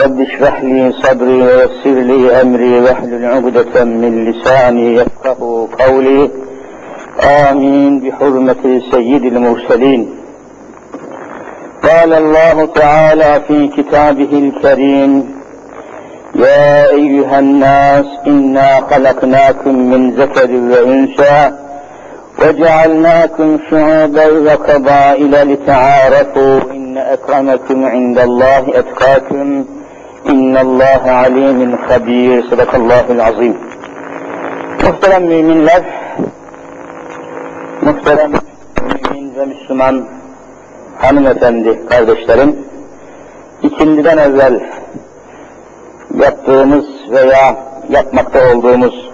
رب اشرح لي صدري ويسر لي أمري واحلل عقدة من لساني يفقه قولي. آمين. بحرمة سيد المرسلين. قال الله تعالى في كتابه الكريم يا أيها الناس إنا خلقناكم من ذكر وأنثى وجعلناكم شعوبا وقبائل لتعارفوا إن أكرمكم عند الله أتقاكم İnna Allah alimin habir. Sadakallahul azim. Muhterem müminler, muhterem mümin ve Müslüman hanımefendi kardeşlerim, ikindiden evvel yaptığımız veya yapmakta olduğumuz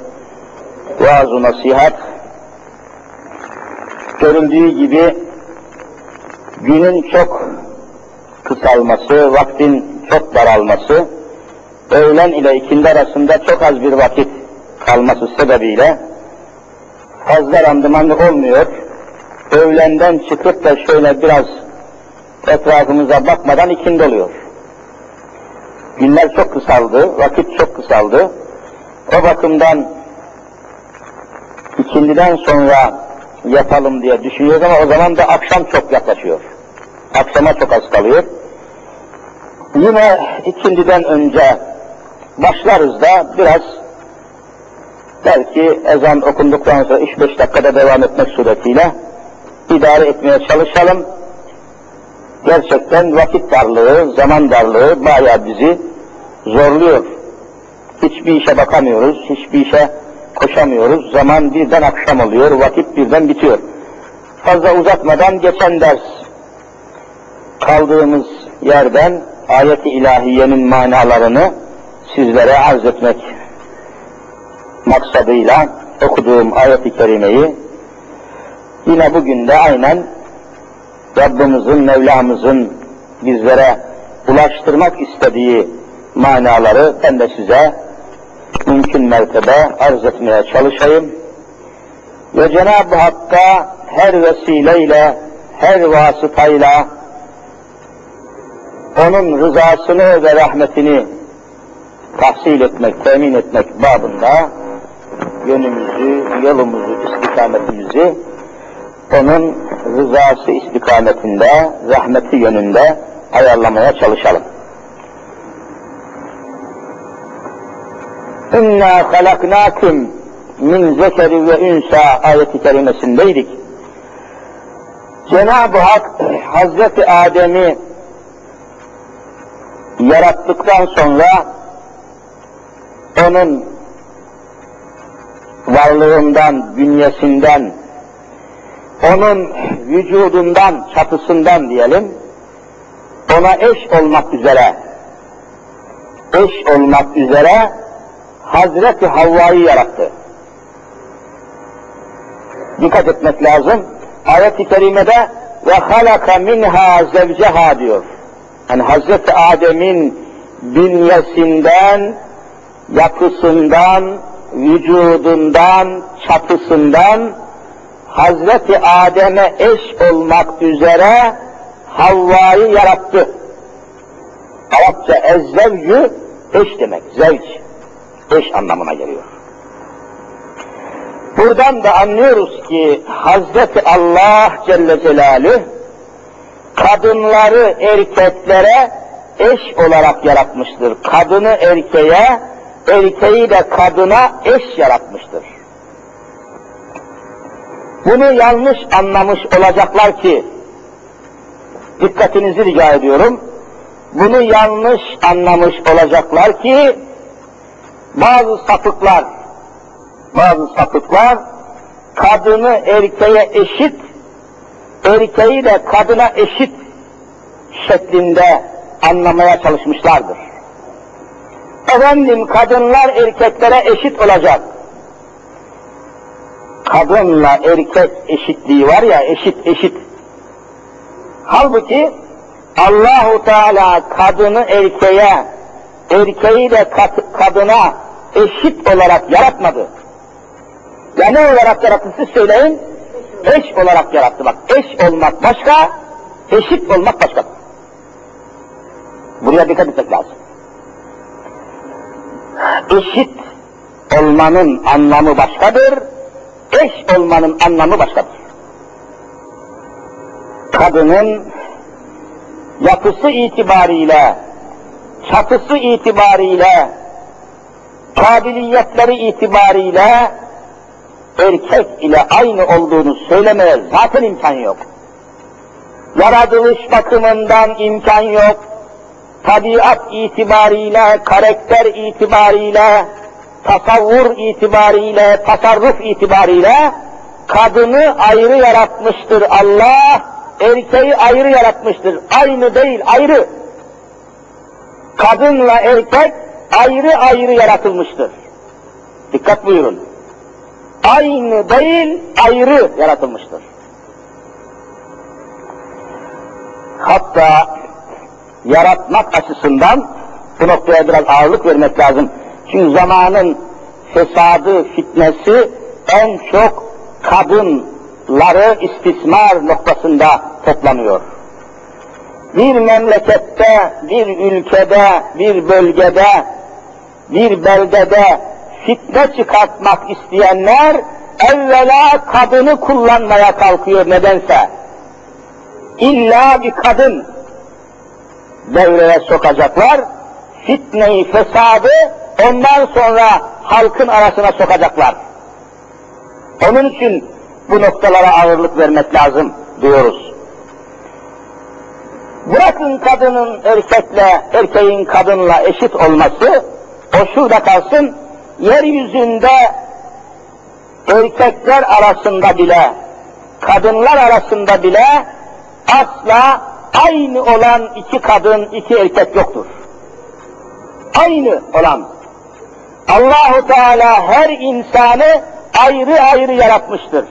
vaaz nasihat, görüldüğü gibi günün çok kısalması, vaktin çok daralması, öğlen ile ikindi arasında çok az bir vakit kalması sebebiyle fazla randımanlı olmuyor. Öğlenden çıkıp da şöyle biraz etrafımıza bakmadan ikindi oluyor. Günler çok kısaldı, vakit çok kısaldı. O bakımdan ikindiden sonra yapalım diye düşünüyoruz ama o zaman da akşam çok yaklaşıyor. Akşama çok az kalıyor. Yine ikindiden önce başlarız da biraz belki ezan okunduktan sonra 3-5 dakikada devam etmek suretiyle idare etmeye çalışalım. Gerçekten vakit darlığı, zaman darlığı bayağı bizi zorluyor. Hiçbir işe bakamıyoruz, hiçbir işe koşamıyoruz. Zaman birden akşam oluyor, vakit birden bitiyor. Fazla uzatmadan geçen ders kaldığımız yerden ayet-i ilahiyenin manalarını sizlere arz etmek maksadıyla okuduğum ayet-i kerimeyi yine bugün de aynen Rabbimizin, Mevlamızın bizlere ulaştırmak istediği manaları ben de size mümkün mertebe arz etmeye çalışayım. Ve Cenab-ı Hakk'a her vesileyle, her vasıtayla onun rızasını ve rahmetini tahsil etmek, temin etmek babında yönümüzü, yolumuzu, istikametimizi onun rızası istikametinde, rahmeti yönünde ayarlamaya çalışalım. İnna halaknakum min zekeri ve ünsa ayeti kerimesindeydik. Cenab-ı Hak Hazreti Adem'i yarattıktan sonra onun varlığından, bünyesinden, onun vücudundan, çatısından diyelim, ona eş olmak üzere, eş olmak üzere Hazreti Havva'yı yarattı. Dikkat etmek lazım. Ayet-i kerimede ve halaka minha zevceha diyor. Yani Hazreti Adem'in bünyesinden, yapısından, vücudundan, çatısından Hazreti Adem'e eş olmak üzere Havva'yı yarattı. Arapça ezzevcü eş demek, zevç. Eş anlamına geliyor. Buradan da anlıyoruz ki Hazreti Allah Celle Celaluhu kadınları erkeklere eş olarak yaratmıştır. Kadını erkeğe, erkeği de kadına eş yaratmıştır. Bunu yanlış anlamış olacaklar ki, dikkatinizi rica ediyorum, bunu yanlış anlamış olacaklar ki, bazı sapıklar, bazı sapıklar, kadını erkeğe eşit erkeği de kadına eşit şeklinde anlamaya çalışmışlardır. Efendim kadınlar erkeklere eşit olacak. Kadınla erkek eşitliği var ya eşit eşit. Halbuki Allahu Teala kadını erkeğe, erkeği de kadına eşit olarak yaratmadı. Ya ne olarak yarattı siz söyleyin? Eş olarak yarattı bak. Eş olmak başka, eşit olmak başka. Buraya dikkat etmek lazım. Eşit olmanın anlamı başkadır, eş olmanın anlamı başkadır. Kadının yapısı itibariyle, çatısı itibariyle, kabiliyetleri itibariyle erkek ile aynı olduğunu söylemeye zaten imkan yok. Yaratılış bakımından imkan yok. Tabiat itibariyle, karakter itibariyle, tasavvur itibariyle, tasarruf itibariyle kadını ayrı yaratmıştır Allah, erkeği ayrı yaratmıştır. Aynı değil, ayrı. Kadınla erkek ayrı ayrı yaratılmıştır. Dikkat buyurun. Aynı değil, ayrı yaratılmıştır. Hatta yaratmak açısından bu noktaya biraz ağırlık vermek lazım. Çünkü zamanın fesadı, fitnesi en çok kadınları istismar noktasında toplanıyor. Bir memlekette, bir ülkede, bir bölgede, bir beldede fitne çıkartmak isteyenler evvela kadını kullanmaya kalkıyor nedense. İlla bir kadın devreye sokacaklar, fitneyi, fesadı ondan sonra halkın arasına sokacaklar. Onun için bu noktalara ağırlık vermek lazım diyoruz. Bırakın kadının erkekle, erkeğin kadınla eşit olması, o şurada kalsın, yeryüzünde erkekler arasında bile, kadınlar arasında bile asla aynı olan iki kadın, iki erkek yoktur. Aynı olan. Allahu Teala her insanı ayrı ayrı yaratmıştır.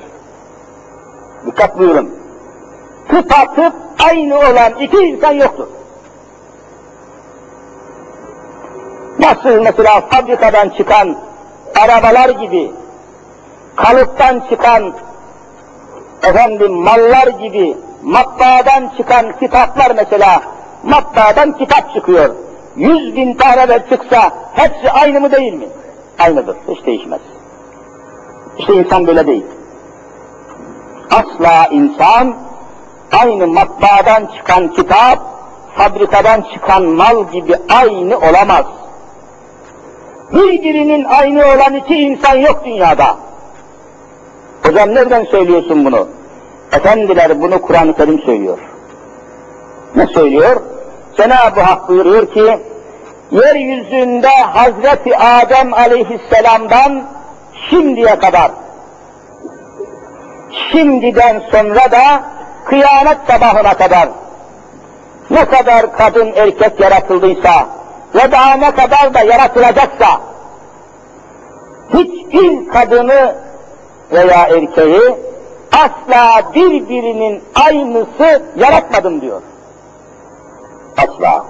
Dikkat buyurun. Tıpatıp aynı olan iki insan yoktur. Nasıl mesela fabrikadan çıkan arabalar gibi, kalıptan çıkan efendim mallar gibi, matbaadan çıkan kitaplar mesela, matbaadan kitap çıkıyor. Yüz bin tane de çıksa hepsi aynı mı değil mi? Aynıdır, hiç değişmez. İşte insan böyle değil. Asla insan aynı matbaadan çıkan kitap, fabrikadan çıkan mal gibi aynı olamaz. Birbirinin aynı olan iki insan yok dünyada. Hocam nereden söylüyorsun bunu? Efendiler bunu Kur'an-ı Kerim söylüyor. Ne söylüyor? Cenab-ı Hak buyuruyor ki, yeryüzünde Hazreti Adem aleyhisselamdan şimdiye kadar, şimdiden sonra da kıyamet sabahına kadar ne kadar kadın erkek yaratıldıysa ve daha ne kadar da yaratılacaksa hiçbir kadını veya erkeği asla birbirinin aynısı yaratmadım diyor. Asla.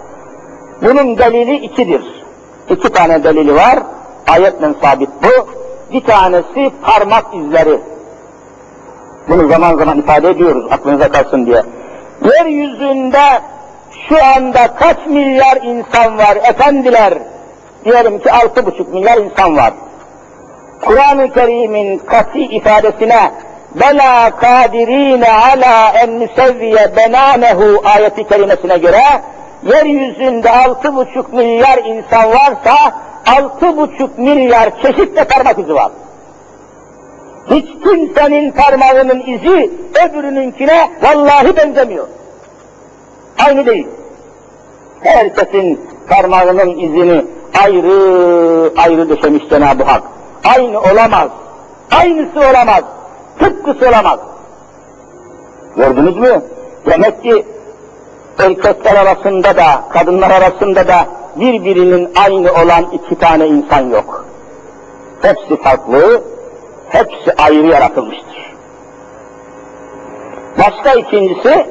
Bunun delili ikidir. İki tane delili var. Ayetle sabit bu. Bir tanesi parmak izleri. Bunu zaman zaman ifade ediyoruz aklınıza kalsın diye. Yeryüzünde şu anda kaç milyar insan var efendiler? Diyelim ki altı buçuk milyar insan var. Kur'an-ı Kerim'in kati ifadesine bela kadirine ala en nusevviye benanehu ayeti kerimesine göre yeryüzünde altı buçuk milyar insan varsa altı buçuk milyar çeşit de parmak izi var. Hiç kimsenin parmağının izi öbürününkine vallahi benzemiyor. Aynı değil. Herkesin parmağının izini ayrı ayrı döşemiş Cenab-ı Hak. Aynı olamaz. Aynısı olamaz. Tıpkısı olamaz. Gördünüz mü? Demek ki erkekler arasında da, kadınlar arasında da birbirinin aynı olan iki tane insan yok. Hepsi farklı, hepsi ayrı yaratılmıştır. Başka ikincisi,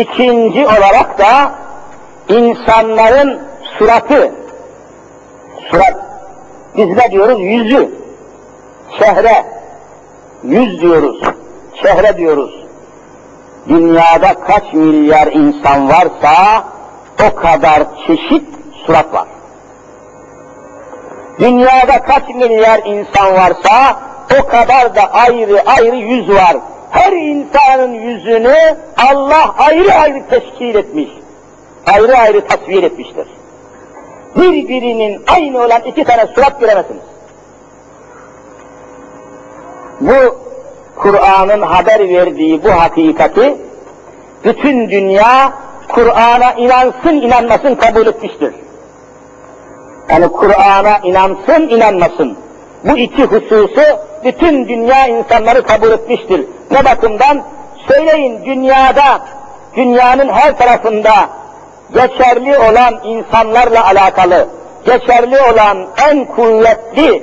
ikinci olarak da insanların suratı, surat, biz ne diyoruz? Yüzü, çehre, yüz diyoruz, çehre diyoruz. Dünyada kaç milyar insan varsa o kadar çeşit surat var. Dünyada kaç milyar insan varsa o kadar da ayrı ayrı yüz var. Her insanın yüzünü Allah ayrı ayrı teşkil etmiş. Ayrı ayrı tasvir etmiştir. Birbirinin aynı olan iki tane surat göremezsiniz. Bu Kur'an'ın haber verdiği bu hakikati bütün dünya Kur'an'a inansın inanmasın kabul etmiştir. Yani Kur'an'a inansın inanmasın. Bu iki hususu bütün dünya insanları kabul etmiştir. Ne bakımdan? Söyleyin dünyada, dünyanın her tarafında geçerli olan insanlarla alakalı, geçerli olan en kuvvetli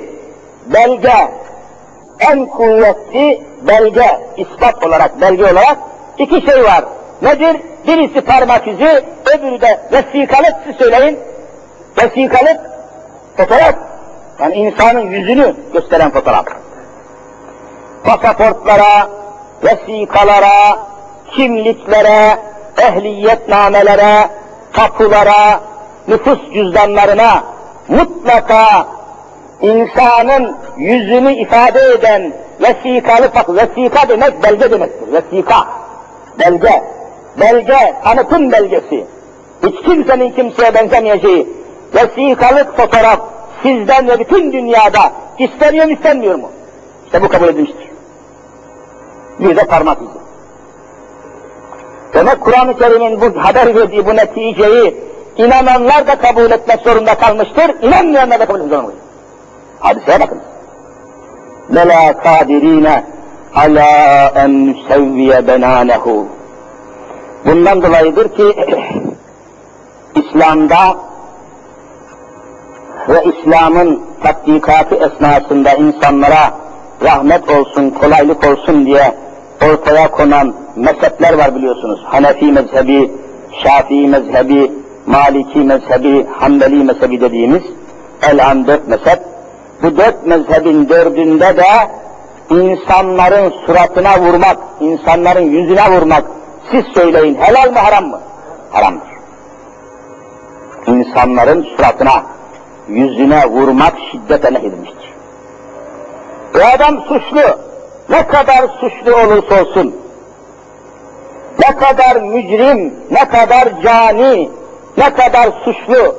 belge, en kuvvetli belge, ispat olarak, belge olarak iki şey var. Nedir? Birisi parmak izi, öbürü de vesikalık, söyleyin. Vesikalık, fotoğraf. Yani insanın yüzünü gösteren fotoğraf. Pasaportlara, vesikalara, kimliklere, ehliyetnamelere, tapulara, nüfus cüzdanlarına mutlaka insanın yüzünü ifade eden vesikalı bak vesika demek belge demektir. Vesika, belge, belge, tanıtım belgesi. Hiç kimsenin kimseye benzemeyeceği vesikalık fotoğraf sizden ve bütün dünyada isteniyor mu istenmiyor mu? İşte bu kabul edilmiştir. Bir de parmak izi. Demek Kur'an-ı Kerim'in bu haber verdiği bu neticeyi inananlar da kabul etmek zorunda kalmıştır, inanmayanlar da kabul etmek zorunda. Hadiseye bakın. Mela kadirine ala en nusevviye benanehu. Bundan dolayıdır ki İslam'da ve İslam'ın tatbikatı esnasında insanlara rahmet olsun, kolaylık olsun diye ortaya konan mezhepler var biliyorsunuz. Hanefi mezhebi, Şafii mezhebi, Maliki mezhebi, Hanbeli mezhebi dediğimiz el dört mezhep. Bu dört mezhebin dördünde de insanların suratına vurmak, insanların yüzüne vurmak, siz söyleyin helal mi haram mı? Haramdır. İnsanların suratına, yüzüne vurmak şiddetle nehyedilmiştir. O adam suçlu, ne kadar suçlu olursa olsun, ne kadar mücrim, ne kadar cani, ne kadar suçlu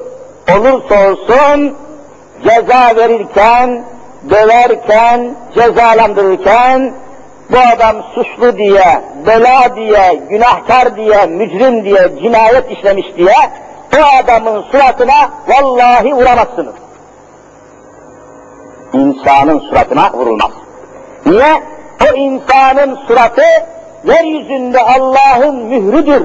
olursa olsun, ceza verirken, döverken, cezalandırırken, bu adam suçlu diye, bela diye, günahkar diye, mücrim diye, cinayet işlemiş diye, o adamın suratına vallahi vuramazsınız. İnsanın suratına vurulmaz. Niye? O insanın suratı yeryüzünde Allah'ın mührüdür.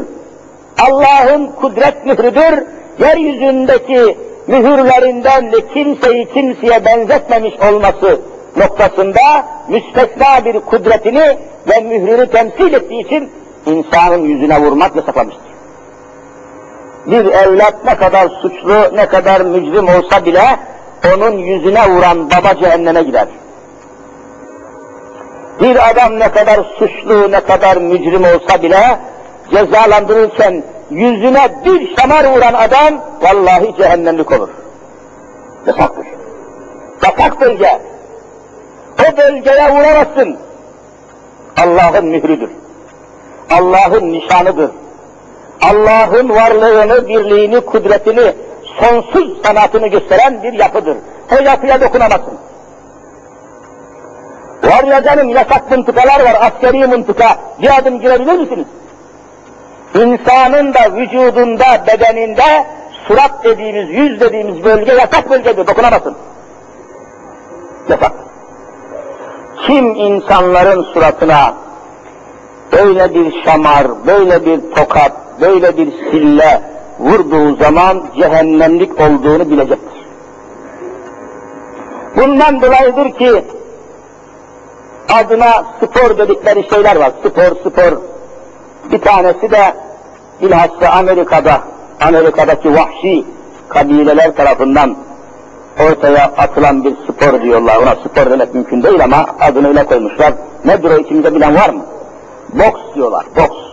Allah'ın kudret mührüdür. Yeryüzündeki mühürlerinden de kimseyi kimseye benzetmemiş olması noktasında müstesna bir kudretini ve mührünü temsil ettiği için insanın yüzüne vurmak yasaklamıştır. Bir evlat ne kadar suçlu, ne kadar mücrim olsa bile onun yüzüne vuran baba cehenneme gider. Bir adam ne kadar suçlu, ne kadar mücrim olsa bile cezalandırırken yüzüne bir şamar vuran adam vallahi cehennemlik olur. Yasaktır. Yasak bölge. O bölgeye vuramazsın. Allah'ın mührüdür. Allah'ın nişanıdır. Allah'ın varlığını, birliğini, kudretini, sonsuz sanatını gösteren bir yapıdır. O yapıya dokunamazsın. Var ya canım yasak mıntıkalar var, askeri mıntıka. Bir adım girebilir misiniz? İnsanın da vücudunda, bedeninde surat dediğimiz, yüz dediğimiz bölge yasak bölgedir, dokunamazsın. Yasak. Kim insanların suratına böyle bir şamar, böyle bir tokat, böyle bir sille vurduğu zaman cehennemlik olduğunu bilecektir. Bundan dolayıdır ki adına spor dedikleri şeyler var. Spor, spor. Bir tanesi de bilhassa Amerika'da, Amerika'daki vahşi kabileler tarafından ortaya atılan bir spor diyorlar. Ona spor demek mümkün değil ama adını öyle koymuşlar. Nedir o içimizde bilen var mı? Boks diyorlar, boks.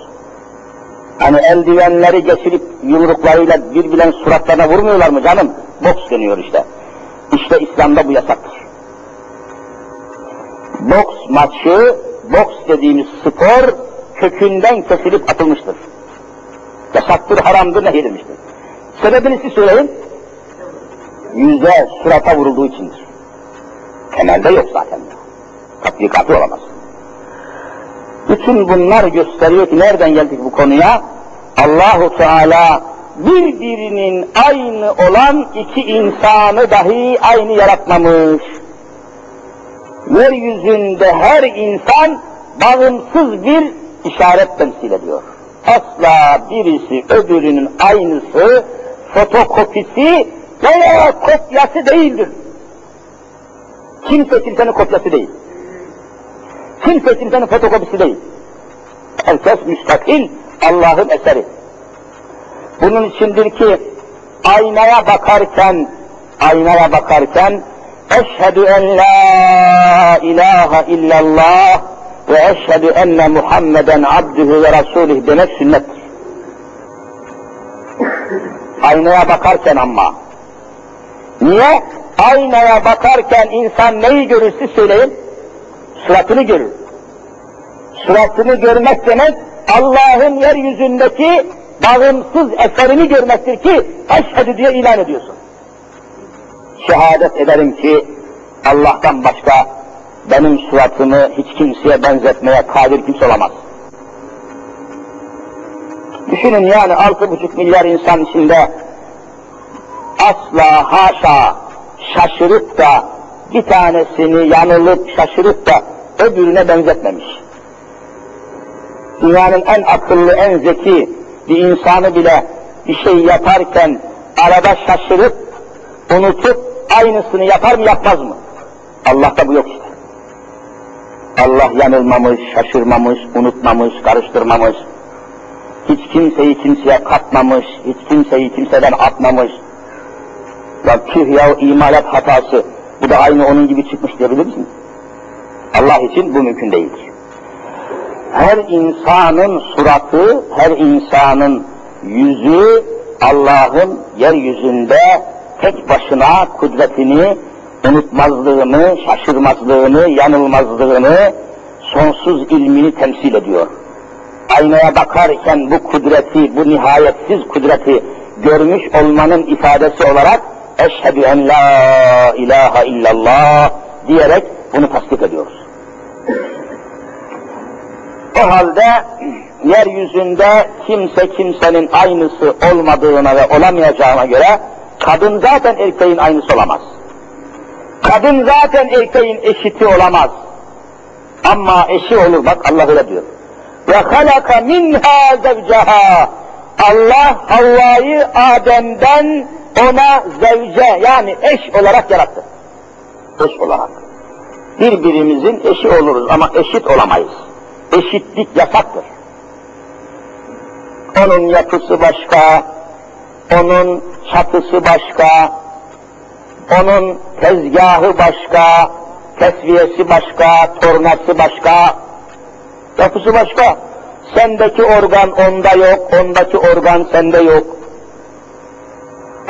Hani eldivenleri geçirip yumruklarıyla birbirlerinin suratlarına vurmuyorlar mı canım? Boks deniyor işte. İşte İslam'da bu yasaktır. Boks maçı, boks dediğimiz spor kökünden kesilip atılmıştır. Yasaktır, haramdır, nehyedilmiştir. Sebebini siz söyleyin. Yüze, surata vurulduğu içindir. Temelde yok zaten. Tatbikatı olamaz. Bütün bunlar gösteriyor ki nereden geldik bu konuya? Allahu Teala birbirinin aynı olan iki insanı dahi aynı yaratmamış. Yeryüzünde her insan bağımsız bir işaret temsil ediyor. Asla birisi öbürünün aynısı, fotokopisi veya kopyası değildir. Kimse kimsenin kopyası değil. Kimse kimsenin fotokopisi değil. Herkes müstakil Allah'ın eseri. Bunun içindir ki aynaya bakarken, aynaya bakarken Eşhedü en la ilahe illallah ve eşhedü enne Muhammeden abdühü ve rasulih demek sünnettir. Aynaya bakarken ama. Niye? Aynaya bakarken insan neyi görür siz söyleyin? Suratını görür. Suratını görmek demek Allah'ın yeryüzündeki bağımsız eserini görmektir ki eşhedü diye ilan ediyorsun. Şehadet ederim ki Allah'tan başka benim suratımı hiç kimseye benzetmeye kadir kimse olamaz. Düşünün yani altı buçuk milyar insan içinde asla haşa şaşırıp da bir tanesini yanılıp şaşırıp da öbürüne benzetmemiş. Dünyanın en akıllı, en zeki bir insanı bile bir şey yaparken arada şaşırıp, unutup aynısını yapar mı yapmaz mı? Allah'ta bu yok işte. Allah yanılmamış, şaşırmamış, unutmamış, karıştırmamış. Hiç kimseyi kimseye katmamış, hiç kimseyi kimseden atmamış. Ya tüh ya imalat hatası, bu da aynı onun gibi çıkmış diyebilir misin? Allah için bu mümkün değildir. Her insanın suratı, her insanın yüzü Allah'ın yeryüzünde tek başına kudretini, unutmazlığını, şaşırmazlığını, yanılmazlığını, sonsuz ilmini temsil ediyor. Aynaya bakarken bu kudreti, bu nihayetsiz kudreti görmüş olmanın ifadesi olarak eşhedü en la ilahe illallah diyerek bunu tasdik ediyoruz. O halde yeryüzünde kimse kimsenin aynısı olmadığına ve olamayacağına göre kadın zaten erkeğin aynısı olamaz. Kadın zaten erkeğin eşiti olamaz. Ama eşi olur bak Allah öyle diyor. Ve halaka minha zevceha. Allah Havva'yı Adem'den ona zevce yani eş olarak yarattı. Eş olarak. Birbirimizin eşi oluruz ama eşit olamayız. Eşitlik yasaktır. Onun yapısı başka, onun çatısı başka, onun tezgahı başka, tesviyesi başka, tornası başka, yapısı başka. Sendeki organ onda yok, ondaki organ sende yok.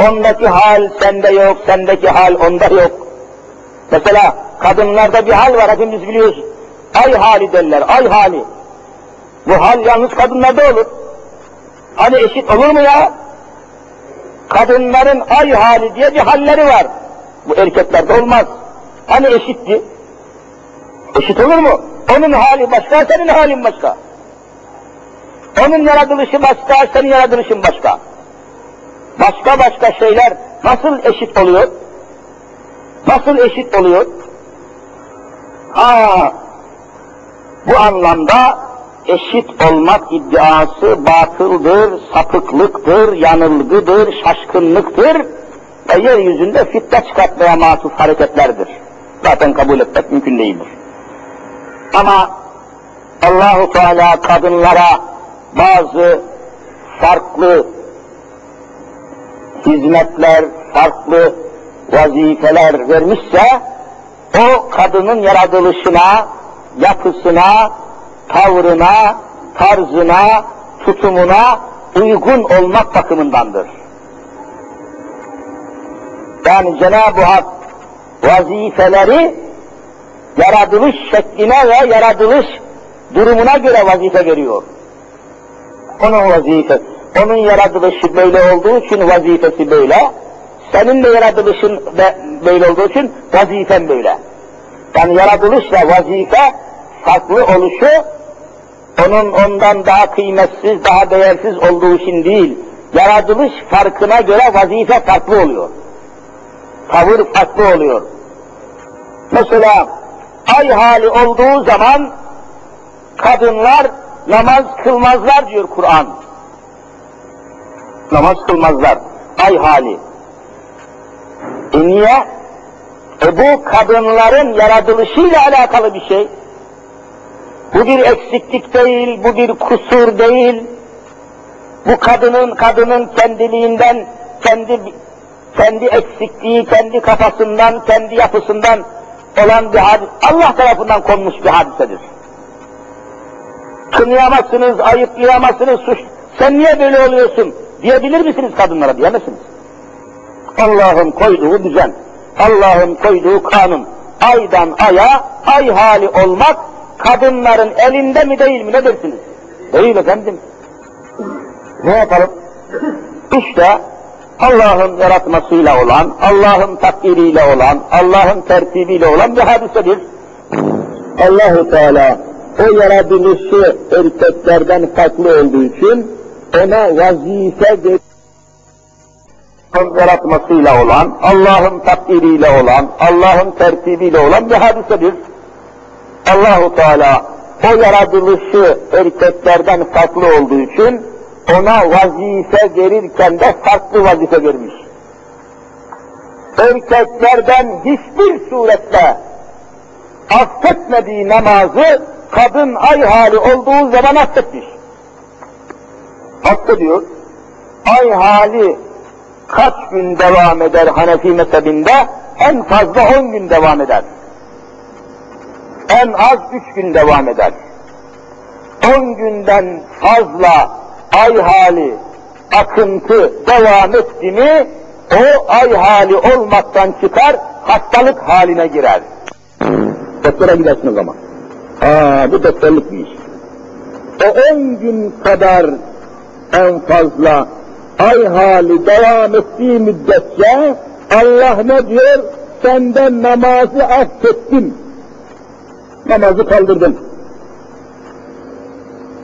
Ondaki hal sende yok, sendeki hal onda yok. Mesela kadınlarda bir hal var, hepimiz biliyoruz. Ay hali derler, ay hali. Bu hal yalnız kadınlarda olur. Hani eşit olur mu ya? Kadınların ay hali diye bir halleri var. Bu erkeklerde olmaz. Hani eşitti? Eşit olur mu? Onun hali başka, senin halin başka. Onun yaratılışı başka, senin yaratılışın başka. Başka başka şeyler nasıl eşit oluyor? Nasıl eşit oluyor? Ha, bu anlamda eşit olmak iddiası batıldır, sapıklıktır, yanılgıdır, şaşkınlıktır ve yeryüzünde fitne çıkartmaya mahsus hareketlerdir. Zaten kabul etmek mümkün değildir. Ama Allahu Teala kadınlara bazı farklı hizmetler, farklı vazifeler vermişse o kadının yaratılışına, yapısına, tavrına, tarzına, tutumuna uygun olmak bakımındandır. Yani Cenab-ı Hak vazifeleri yaratılış şekline ve yaratılış durumuna göre vazife veriyor. Onun vazifesi, onun yaratılışı böyle olduğu için vazifesi böyle, senin de yaratılışın böyle olduğu için vazifen böyle. Yani yaratılışla vazife farklı oluşu, onun ondan daha kıymetsiz, daha değersiz olduğu için değil, yaratılış farkına göre vazife farklı oluyor. Tavır farklı oluyor. Mesela ay hali olduğu zaman kadınlar namaz kılmazlar diyor Kur'an. Namaz kılmazlar. Ay hali. E niye? E bu kadınların yaratılışıyla alakalı bir şey. Bu bir eksiklik değil, bu bir kusur değil. Bu kadının kadının kendiliğinden, kendi kendi eksikliği, kendi kafasından, kendi yapısından olan bir hadis, Allah tarafından konmuş bir hadisedir. Kınayamazsınız, ayıplayamazsınız, suç, sen niye böyle oluyorsun diyebilir misiniz kadınlara, diyemezsiniz. Allah'ın koyduğu düzen, Allah'ın koyduğu kanun, aydan aya, ay hali olmak, kadınların elinde mi değil mi ne dersiniz? Değil efendim. Ne yapalım? İşte Allah'ın yaratmasıyla olan, Allah'ın takdiriyle olan, Allah'ın tertibiyle olan bir hadisedir. Allahu Teala o yaratılışı erkeklerden farklı olduğu için ona vazife yaratmasıyla olan, Allah'ın takdiriyle olan, Allah'ın tertibiyle olan bir hadisedir. Allahu Teala o yaratılışı erkeklerden farklı olduğu için ona vazife verirken de farklı vazife vermiş. Erkeklerden hiçbir surette affetmediği namazı kadın ay hali olduğu zaman affetmiş. Affediyor. Ay hali kaç gün devam eder Hanefi mezhebinde? En fazla on gün devam eder. En az üç gün devam eder. On günden fazla ay hali, akıntı devam etti mi, o ay hali olmaktan çıkar, hastalık haline girer. Doktora gidersin o zaman. Aa, bu doktorluk bir iş. O on gün kadar en fazla ay hali devam ettiği müddetçe Allah ne diyor? Senden namazı affettim. Namazı kaldırdım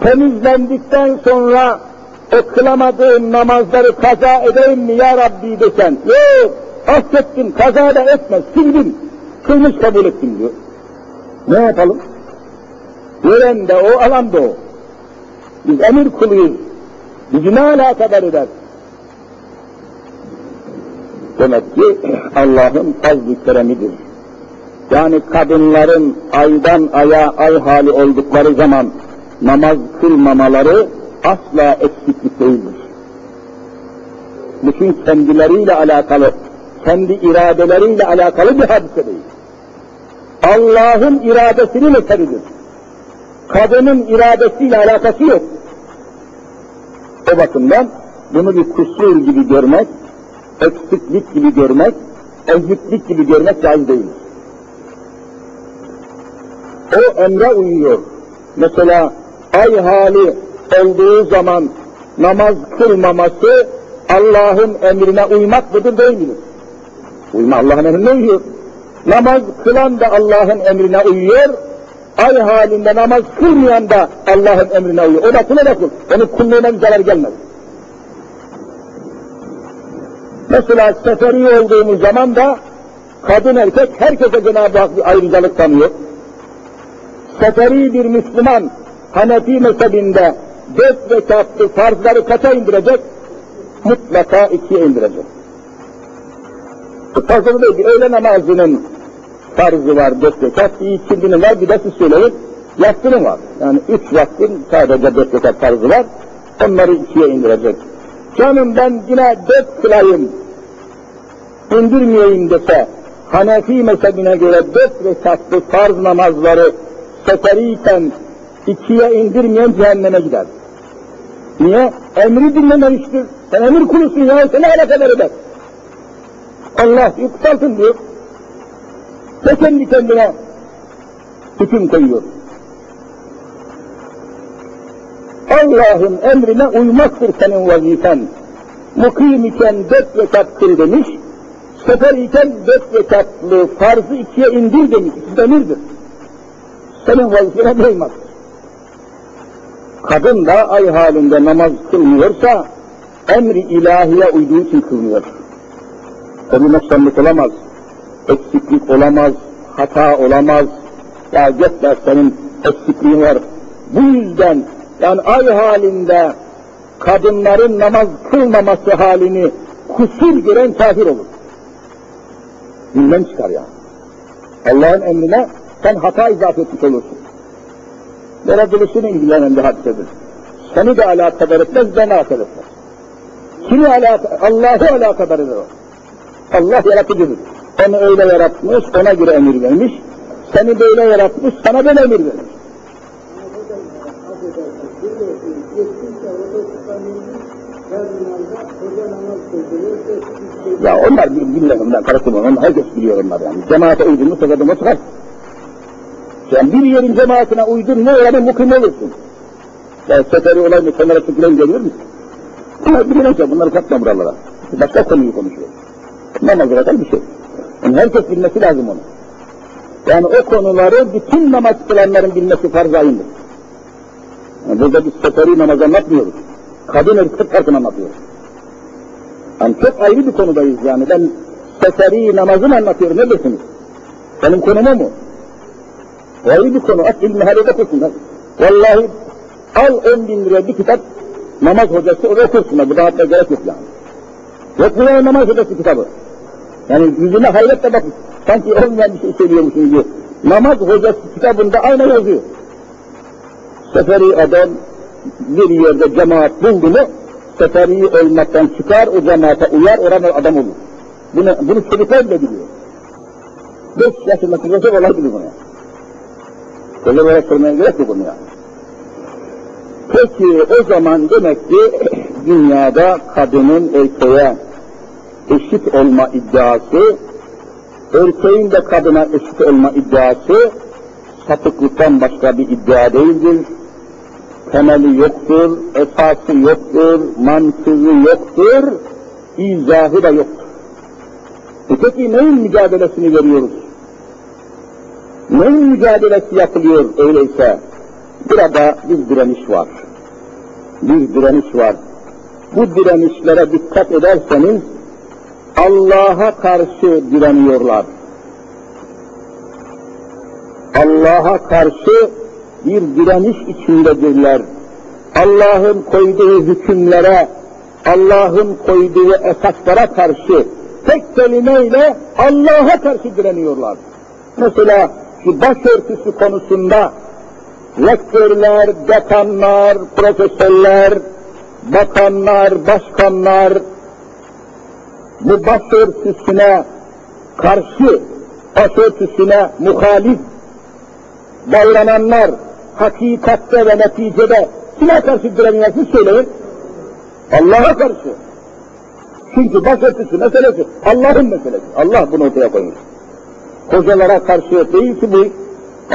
temizlendikten sonra o namazları kaza edeyim mi ya Rabbi desen, yok affettim, kaza da etme, sildim, kılmış kabul ettim diyor. Ne yapalım? Gören de o, alan da o. Biz emir kuluyuz. Bizi ne alakadar eder? Demek ki Allah'ın fazl-ı keremidir. Yani kadınların aydan aya ay hali oldukları zaman namaz kılmamaları asla eksiklik değildir. Bütün kendileriyle alakalı, kendi iradeleriyle alakalı bir hadise değil. Allah'ın iradesinin eseridir. Kadının iradesiyle alakası yok. O bakımdan bunu bir kusur gibi görmek, eksiklik gibi görmek, eziklik gibi görmek caiz değil. O emre uyuyor. Mesela ay hali olduğu zaman namaz kılmaması Allah'ın emrine uymak mıdır değil midir? Uyma Allah'ın emrine uyuyor. Namaz kılan da Allah'ın emrine uyuyor. Ay halinde namaz kılmayan da Allah'ın emrine uyuyor. O da kula da kul. Onun kulluğuna bir zarar gelmez. Mesela seferi olduğumuz zaman da kadın erkek herkese Cenab-ı Hak bir ayrıcalık tanıyor. Seferi bir Müslüman Hanefi mezhebinde dört rekatlı farzları kaça indirecek? Mutlaka ikiye indirecek. Fazla değil, bir öğle namazının farzı var dört rekat, bir ikindinin var, bir de siz söyleyin, yatsının var. Yani üç vaktin sadece dört rekat farzı var, onları ikiye indirecek. Canım ben yine dört kılayım, indirmeyeyim dese, Hanefi mezhebine göre dört rekatlı farz namazları seferiyken ikiye indirmeyen cehenneme gider. Niye? Emri dinlememiştir. Sen emir kulusun ya, seni alakadar eder. Allah yükseltin diyor. Ve kendi kendine hüküm koyuyor. Allah'ın emrine uymaktır senin vazifen. Mukim iken dört rekat kıl demiş, sefer iken dört rekatlı farzı ikiye indir demiş, ikisi emirdir. Senin vazifene uymaktır. Kadın da ay halinde namaz kılmıyorsa, emri ilahiye uyduğu için kılmıyor. Tabi noksanlık olamaz, eksiklik olamaz, hata olamaz. Ya gökler senin eksikliğin var. Bu yüzden yani ay halinde kadınların namaz kılmaması halini kusur gören kafir olur. Dinden çıkar ya. Allah'ın emrine sen hata izafe etmiş olursun. Yaratılışını ilgilenen bir hadisedir. Seni de alakadar etmez, beni alakadar etmez. Kimi alakadar, Allah'ı alakadar eder o. Allah yaratıcıdır. Onu öyle yaratmış, ona göre emir vermiş. Seni böyle yaratmış, sana böyle emir vermiş. Ya onlar bilmiyorum ben karıştırmam, onlar herkes biliyor onlar yani. Cemaate uydun mu sokadın mı çıkar. Sen bir yerin cemaatine uydun mu oranın mukim olursun. Ya seferi olay mı kenara çekilen geliyor musun? Bunlar bilinecek, bunları katma buralara. Başka konuyu konuşuyor. Namazı kadar bir şey. Yani herkes bilmesi lazım onu. Yani o konuları bütün namaz kılanların bilmesi farz ayındır. Yani burada biz seferi namaz anlatmıyoruz. Kadın erkek farkını anlatıyoruz. Yani çok ayrı bir konudayız yani. Ben seferi namazını anlatıyorum. Ne dersiniz? Benim konum o mu? O ayrı bir konu. Aç ilmi halede okursunlar. Vallahi al 10 bin lira bir kitap namaz hocası okursunlar. Bu dağıtma gerek yok yani. Yok mu namaz hocası kitabı? Yani yüzüne hayretle bakın. Sanki olmayan bir şey söylüyormuşsun gibi. Namaz hocası kitabında aynı yazıyor. Seferi adam bir yerde cemaat buldu mu, seferi olmaktan çıkar, o cemaate uyar, oranın adam olur. Bunu, bunu çocuklar bile biliyor. Beş yaşında çocuk olay biliyor bunu. Böyle böyle söylemeye gerek yok bunu yani. Peki o zaman demek ki dünyada kadının erkeğe eşit olma iddiası, erkeğin de kadına eşit olma iddiası sapıklıktan başka bir iddia değildir. Temeli yoktur, esası yoktur, mantığı yoktur, izahı da yoktur. E peki neyin mücadelesini veriyoruz? Neyin mücadelesi yapılıyor öyleyse? Burada bir direniş var. Bir direniş var. Bu direnişlere dikkat ederseniz Allah'a karşı direniyorlar. Allah'a karşı bir direniş içindedirler. Allah'ın koyduğu hükümlere, Allah'ın koyduğu esaslara karşı tek kelimeyle Allah'a karşı direniyorlar. Mesela şu başörtüsü konusunda rektörler, dekanlar, profesörler, bakanlar, başkanlar bu başörtüsüne karşı, başörtüsüne muhalif davrananlar hakikatte ve neticede kime karşı direniyorsun söyleyin? Allah'a karşı. Çünkü başörtüsü meselesi Allah'ın meselesi. Allah bunu ortaya koymuş. Hocalara karşı değil ki bu,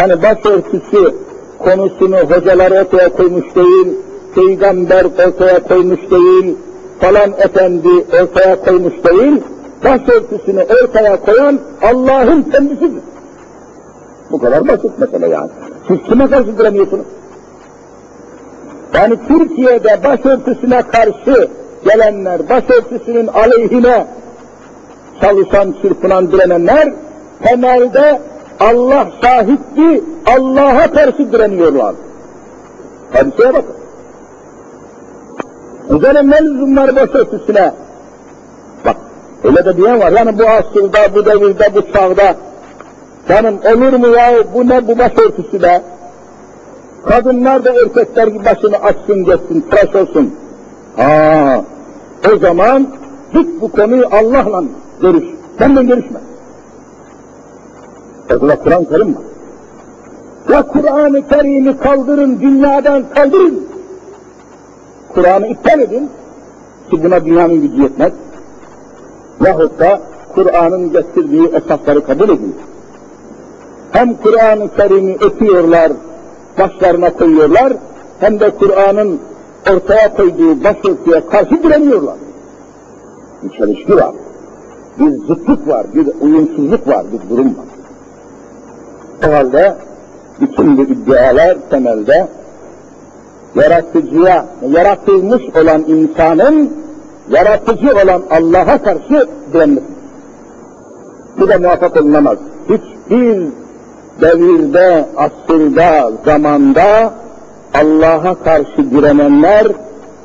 yani başörtüsü konusunu hocalar ortaya koymuş değil, peygamber ortaya koymuş değil, falan efendi ortaya koymuş değil, başörtüsünü ortaya koyan Allah'ın kendisidir. Bu kadar basit mesele yani. Siz kime karşı direniyorsunuz? Yani Türkiye'de başörtüsüne karşı gelenler, başörtüsünün aleyhine çalışan, çırpınan, direnenler temelde Allah şahitli Allah'a karşı direniyorlar. Hadiseye bakın. Üzerine ne lüzum var başörtüsüne? Bak, öyle de diyen var. Yani bu asırda, bu devirde, bu çağda. Canım olur mu ya bu ne bu başörtüsü be? Kadınlar da erkekler gibi başını açsın geçsin, tıraş olsun. Ha, o zaman git bu konuyu Allah'la görüş. Benden görüşme. Orada Kur'an-ı Kerim var. Ya Kur'an-ı Kerim'i kaldırın, dünyadan kaldırın. Kur'an'ı iptal edin ki buna dünyanın gücü yetmez. Yahut da Kur'an'ın getirdiği esasları kabul edin. Hem Kur'an-ı Kerim'i öpüyorlar, başlarına koyuyorlar, hem de Kur'an'ın ortaya koyduğu başörtüye karşı direniyorlar. Bir çelişki var, bir zıtlık var, bir uyumsuzluk var, bir durum var. O halde bütün bu iddialar temelde yaratıcıya, yaratılmış olan insanın yaratıcı olan Allah'a karşı direnmesi. Bu da muvaffak olunamaz. Hiçbir devirde, asırda, zamanda Allah'a karşı direnenler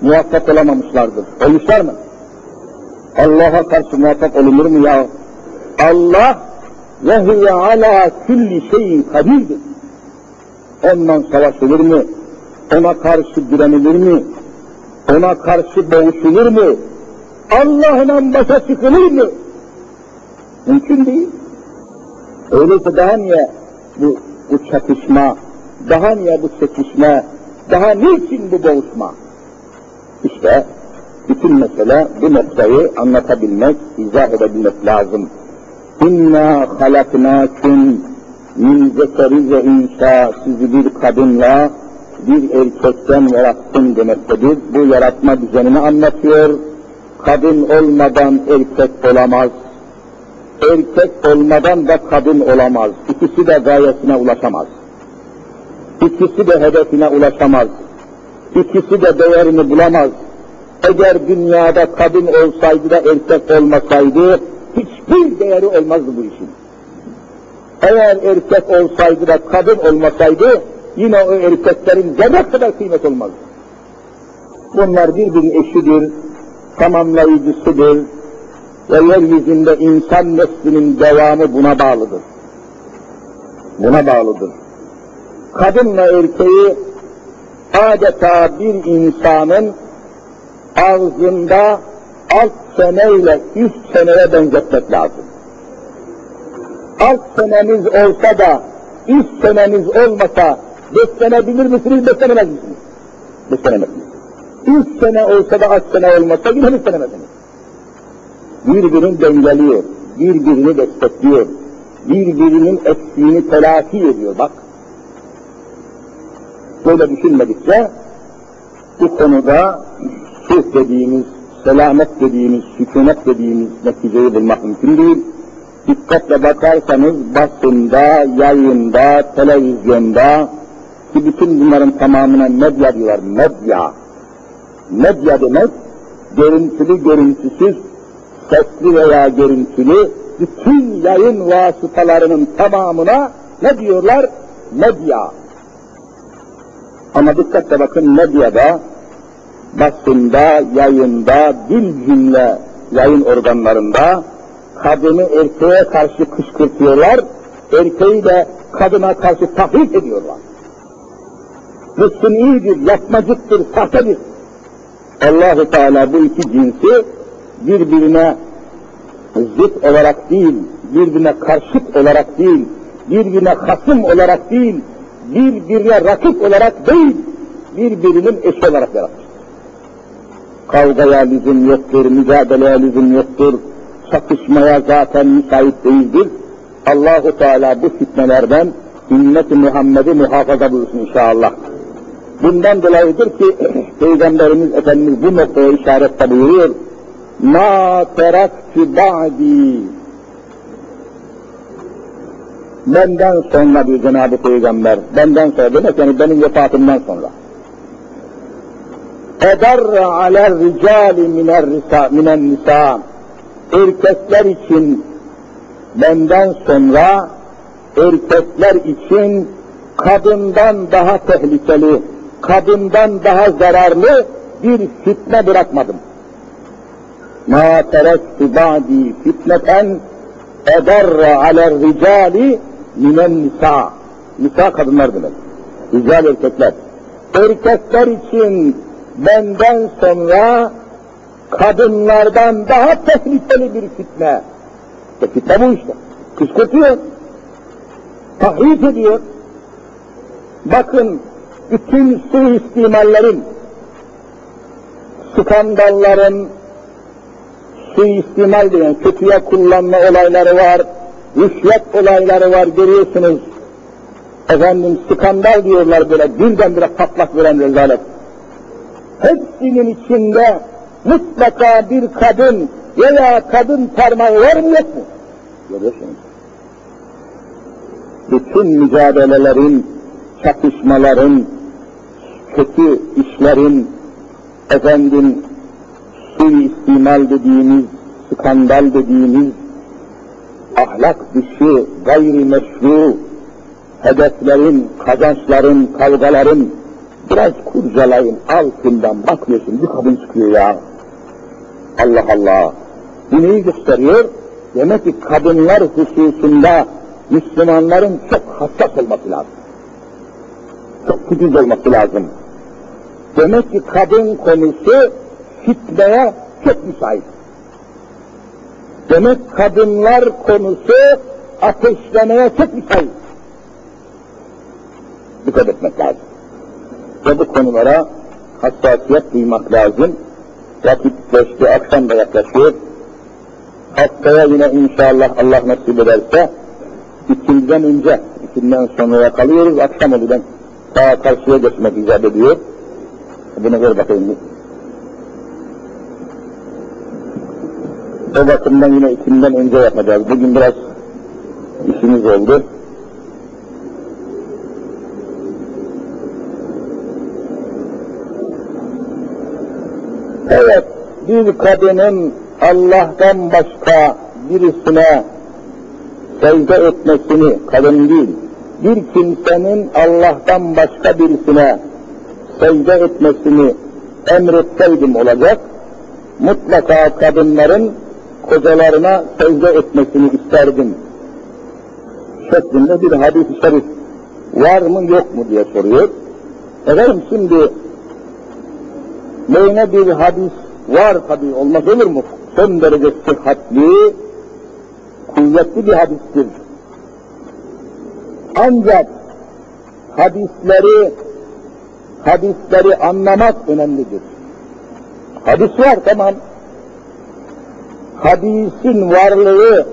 muvaffak olamamışlardır. Olmuşlar mı? Allah'a karşı muvaffak olunur mu ya? Allah ve huve ala külli şeyin kadirdir. Ondan savaşılır mı? Ona karşı direnilir mi? Ona karşı boğuşulur mu? Allah'la başa çıkılır mı? Mümkün değil. Öyleyse daha niye bu, bu çatışma, daha niye bu çekişme, daha niçin bu boğuşma? İşte bütün mesele bu noktayı anlatabilmek, izah edebilmek lazım. İnna halaknâküm min zekeri ve insa sizi bir kadınla bir erkekten yarattım demektedir. Bu yaratma düzenini anlatıyor. Kadın olmadan erkek olamaz. Erkek olmadan da kadın olamaz. İkisi de gayesine ulaşamaz. İkisi de hedefine ulaşamaz. İkisi de değerini bulamaz. Eğer dünyada kadın olsaydı da erkek olmasaydı hiçbir değeri olmazdı bu işin. Eğer erkek olsaydı da kadın olmasaydı yine o erkeklerin zerre kadar kıymet olmaz. Bunlar birbirinin eşidir, tamamlayıcısıdır ve yeryüzünde insan neslinin devamı buna bağlıdır. Buna bağlıdır. Kadınla erkeği adeta bir insanın ağzında alt seneyle üst seneye benzetmek lazım. Alt senemiz olsa da üst senemiz olmasa beslenebilir misiniz, beslenemez misiniz? Beslenemezsiniz. Üç sene olsa da az sene olmasa yine beslenemezsiniz. Birbirini dengeliyor, birbirini destekliyor, birbirinin eksiğini telafi ediyor bak. Böyle düşünmedikçe bu konuda sulh dediğimiz, selamet dediğimiz, sükunet dediğimiz neticeyi bulmak mümkün değil. Dikkatle bakarsanız basında, yayında, televizyonda, ki bütün bunların tamamına medya diyorlar, medya. Medya demek, görüntülü görüntüsüz, sesli veya görüntülü, bütün yayın vasıtalarının tamamına ne diyorlar? Medya. Ama dikkatle bakın medyada, basında, yayında, dil cümle yayın organlarında kadını erkeğe karşı kışkırtıyorlar, erkeği de kadına karşı tahrip ediyorlar. Bu sünnidir, yapmacıktır, sahtedir. allah Teala bu iki cinsi birbirine zıt olarak değil, birbirine karşıt olarak değil, birbirine hasım olarak değil, birbirine rakip olarak değil, birbirinin eşi olarak yaratmıştır. Kavgaya lüzum yoktur, mücadeleye lüzum yoktur, çatışmaya zaten müsait değildir. Allahu Teala bu fitnelerden ümmet-i Muhammed'i muhafaza buyursun inşallah. Bundan dolayıdır ki Peygamberimiz Efendimiz bu noktaya işarette buyuruyor. Ma terakti ba'di benden sonra bir Cenab-ı Peygamber, benden sonra demek yani benim vefatımdan sonra. Edarra aler ricali minen nisa erkekler için benden sonra erkekler için kadından daha tehlikeli, kadından daha zararlı bir fitne bırakmadım. Ma terektu ba'di fitneten edarra aler ricali minen nisa. Nisa kadınlar demek. Rical erkekler. Erkekler için benden sonra kadınlardan daha tehlikeli bir fitne. İşte fitne bu işte. Kışkırtıyor. Tahrif ediyor. Bakın bütün suistimallerin, skandalların, suistimal diyen kötüye kullanma olayları var, rüşvet olayları var görüyorsunuz. Efendim skandal diyorlar böyle birdenbire patlak veren rezalet. Hepsinin içinde mutlaka bir kadın veya kadın parmağı var mı yok mu? Görüyorsunuz. Bütün mücadelelerin, çatışmaların, kötü işlerin, efendim, suistimal dediğimiz, skandal dediğimiz, ahlak dışı, gayri meşru, hedeflerin, kazançların, kavgaların, biraz kurcalayın, altından bakıyorsun, bir kadın çıkıyor ya. Allah Allah! Bu neyi gösteriyor? Demek ki kadınlar hususunda Müslümanların çok hassas olması lazım. Çok titiz olması lazım. Demek ki kadın konusu fitneye çok müsait. Demek kadınlar konusu ateşlemeye çok müsait. Dikkat etmek lazım. Ve bu konulara hassasiyet duymak lazım. Vakit geçti, akşam da yaklaşıyor. Haftaya yine inşallah Allah nasip ederse ikindiden önce, ikinden sonra kalıyoruz. Akşam oldu ben daha karşıya geçmek icap ediyor. Bunu ver bakayım. O bakımdan yine ikinden önce yapacağız. Bugün biraz işimiz oldu. Evet, bir kadının Allah'tan başka birisine secde etmesini, kadın değil, bir kimsenin Allah'tan başka birisine secde etmesini emretseydim olacak, mutlaka kadınların kocalarına secde etmesini isterdim. Şeklinde bir hadis-i şerif var mı yok mu diye soruyor. Efendim şimdi böyle bir hadis var tabi olmaz olur mu? Son derece sıhhatli, kuvvetli bir hadistir. Ancak hadisleri hadisleri anlamak önemlidir. Hadis var tamam. Hadisin varlığı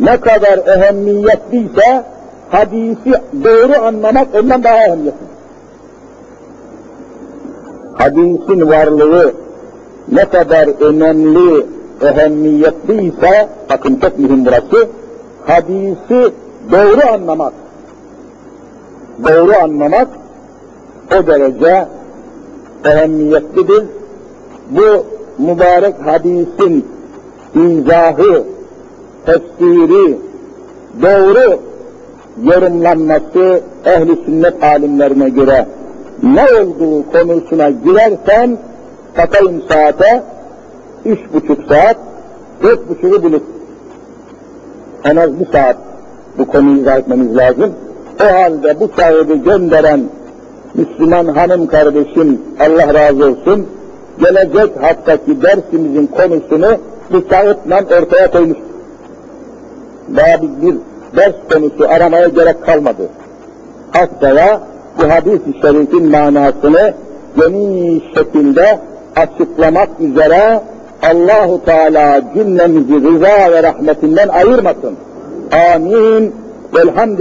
ne kadar ehemmiyetliyse hadisi doğru anlamak ondan daha ehemmiyetli. Hadisin varlığı ne kadar önemli, ehemmiyetliyse, bakın çok mühim burası, hadisi doğru anlamak, doğru anlamak o derece ehemmiyetlidir. Bu mübarek hadisin izahı, tefsiri, doğru yorumlanması ehli sünnet alimlerine göre ne olduğu konusuna girersen bakayım saate üç buçuk saat, dört buçuğu bulup en az bir saat bu konuyu izah etmemiz lazım. O halde bu sahibi gönderen Müslüman hanım kardeşim Allah razı olsun gelecek haftaki dersimizin konusunu bu kağıtla ortaya koymuş. Daha bir, bir ders konusu aramaya gerek kalmadı. Haftaya bu hadis-i şerifin manasını geniş şekilde açıklamak üzere Allahu Teala cümlemizi rıza ve rahmetinden ayırmasın. Amin. Velhamdülillah.